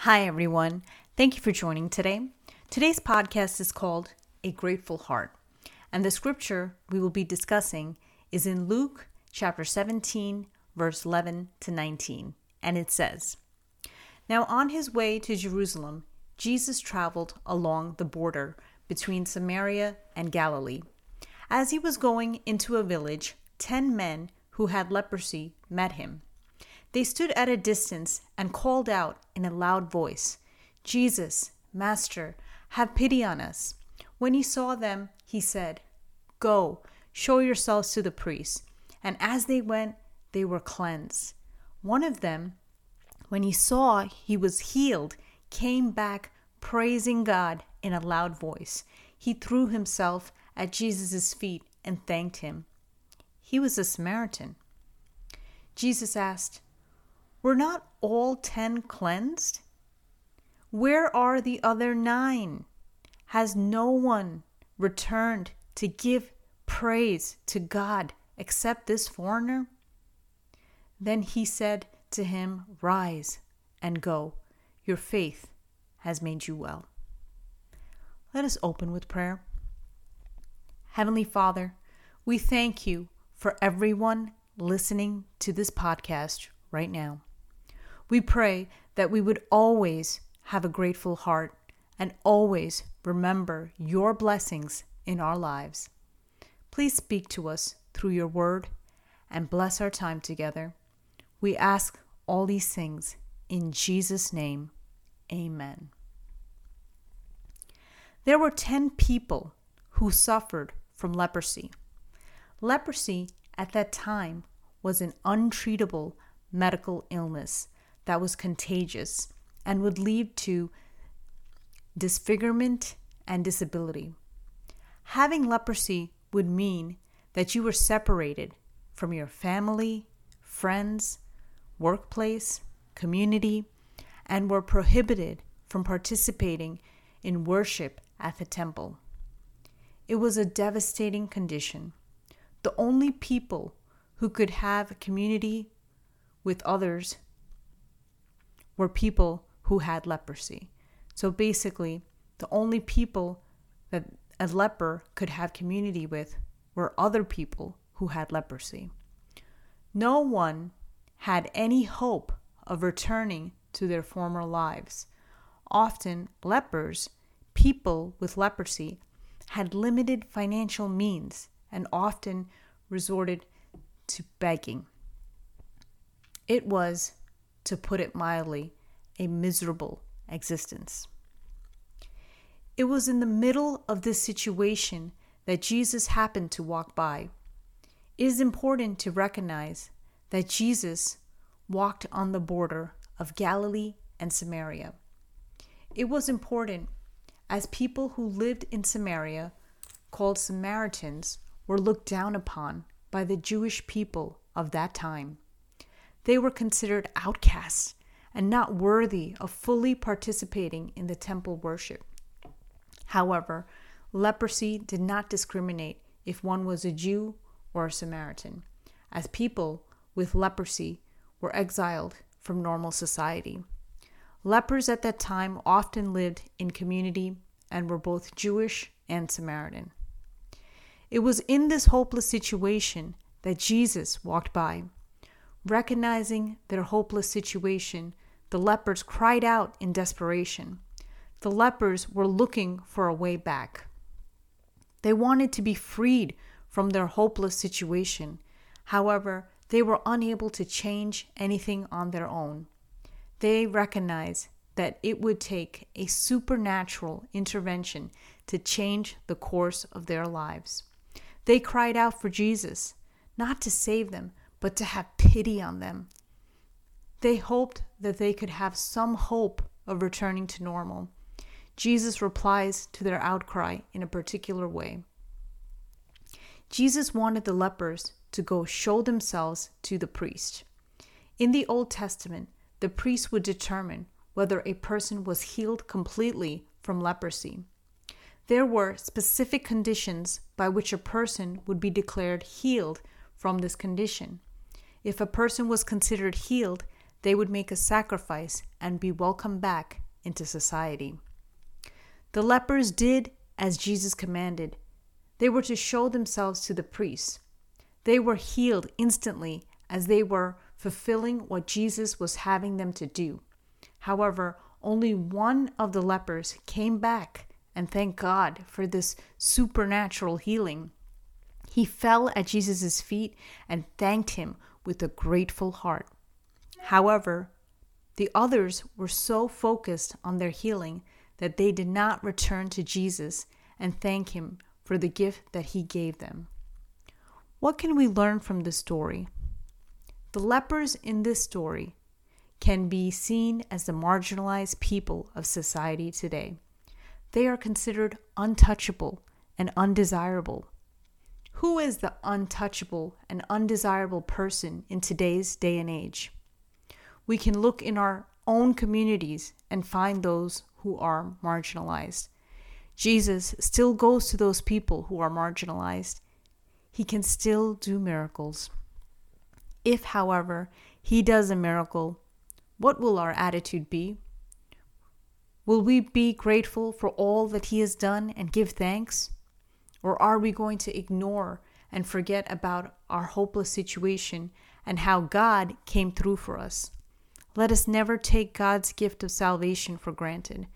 Hi, everyone. Thank you for joining today. Today's podcast is called A Grateful Heart, and the scripture we will be discussing is in Luke chapter 17, verse 11 to 19, and it says Now, on his way to Jerusalem, Jesus traveled along the border between Samaria and Galilee. As he was going into a village, ten men who had leprosy met him. They stood at a distance and called out in a loud voice, Jesus, Master, have pity on us. When he saw them, he said, Go, show yourselves to the priests. And as they went, they were cleansed. One of them, when he saw he was healed, came back praising God in a loud voice. He threw himself at Jesus' feet and thanked him. He was a Samaritan. Jesus asked, Were not all ten cleansed? Where are the other nine? Has no one returned to give praise to God except this foreigner? Then he said to him, Rise and go. Your faith has made you well. Let us open with prayer. Heavenly Father, we thank you for everyone listening to this podcast right now. We pray that we would always have a grateful heart and always remember your blessings in our lives. Please speak to us through your word and bless our time together. We ask all these things in Jesus' name. Amen. There were 10 people who suffered from leprosy. Leprosy at that time was an untreatable medical illness that was contagious and would lead to disfigurement and disability. Having leprosy would mean that you were separated from your family, friends, workplace, community, and were prohibited from participating in worship at the temple. It was a devastating condition. The only people who could have a community with others were people who had leprosy. So basically, the only people that a leper could have community with were other people who had leprosy. No one had any hope of returning to their former lives. Often, lepers, people with leprosy, had limited financial means and often resorted to begging. It was, to put it mildly, a miserable existence. It was in the middle of this situation that Jesus happened to walk by. It is important to recognize that Jesus walked on the border of Galilee and Samaria. It was important as people who lived in Samaria, called Samaritans, were looked down upon by the Jewish people of that time. They were considered outcasts and not worthy of fully participating in the temple worship. However, leprosy did not discriminate if one was a Jew or a Samaritan, as people with leprosy were exiled from normal society. Lepers at that time often lived in community and were both Jewish and Samaritan. It was in this hopeless situation that Jesus walked by. Recognizing their hopeless situation, the lepers cried out in desperation. The lepers were looking for a way back. They wanted to be freed from their hopeless situation. However, they were unable to change anything on their own they recognized that it would take a supernatural intervention to change the course of their lives. They cried out for Jesus, not to save them, but to have pity on them. They hoped that they could have some hope of returning to normal. Jesus replies to their outcry in a particular way. Jesus wanted the lepers to go show themselves to the priest. In the Old Testament, the priest would determine whether a person was healed completely from leprosy. There were specific conditions by which a person would be declared healed from this condition. If a person was considered healed, they would make a sacrifice and be welcomed back into society. The lepers did as Jesus commanded. They were to show themselves to the priests. They were healed instantly as they were fulfilling what Jesus was having them to do. However, only one of the lepers came back and thanked God for this supernatural healing. He fell at Jesus' feet and thanked him with a grateful heart. However, the others were so focused on their healing that they did not return to Jesus and thank him for the gift that he gave them. What can we learn from this story? The lepers in this story can be seen as the marginalized people of society today. They are considered untouchable and undesirable. Who is the untouchable and undesirable person in today's day and age? We can look in our own communities and find those who are marginalized. Jesus still goes to those people who are marginalized. He can still do miracles. If, however, he does a miracle, what will our attitude be? Will we be grateful for all that he has done and give thanks? Or are we going to ignore and forget about our hopeless situation and how God came through for us? Let us never take God's gift of salvation for granted.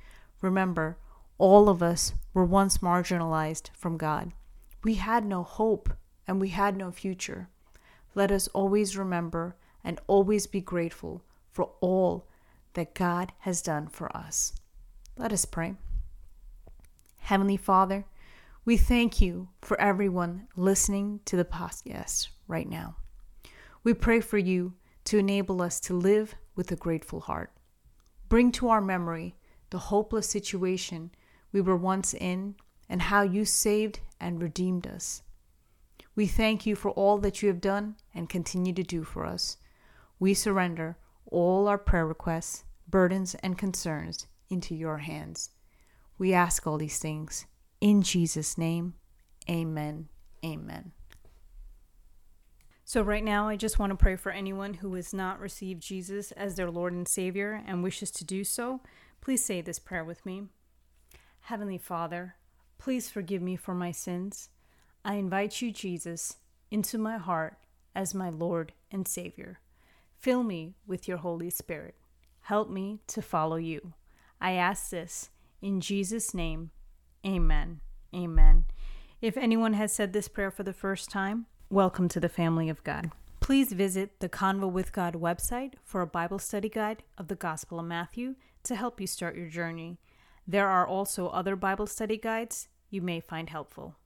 Remember, all of us were once marginalized from God. We had no hope and we had no future. Let us always remember and always be grateful for all that God has done for us. Let us pray. Heavenly Father, we thank you for everyone listening to the podcast right now. We pray for you to enable us to live with a grateful heart. Bring to our memory the hopeless situation we were once in and how you saved and redeemed us. We thank you for all that you have done and continue to do for us. We surrender all our prayer requests, burdens, and concerns into your hands. We ask all these things in Jesus' name. Amen. Amen. So, right now, I just want to pray for anyone who has not received Jesus as their Lord and Savior and wishes to do so. Please say this prayer with me Heavenly Father, please forgive me for my sins. I invite you, Jesus, into my heart as my Lord and Savior. Fill me with your Holy Spirit. Help me to follow you. I ask this in Jesus' name. Amen. Amen. If anyone has said this prayer for the first time, welcome to the family of God. Please visit the Convo with God website for a Bible study guide of the Gospel of Matthew to help you start your journey. There are also other Bible study guides you may find helpful.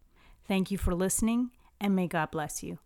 Thank you for listening, and may God bless you.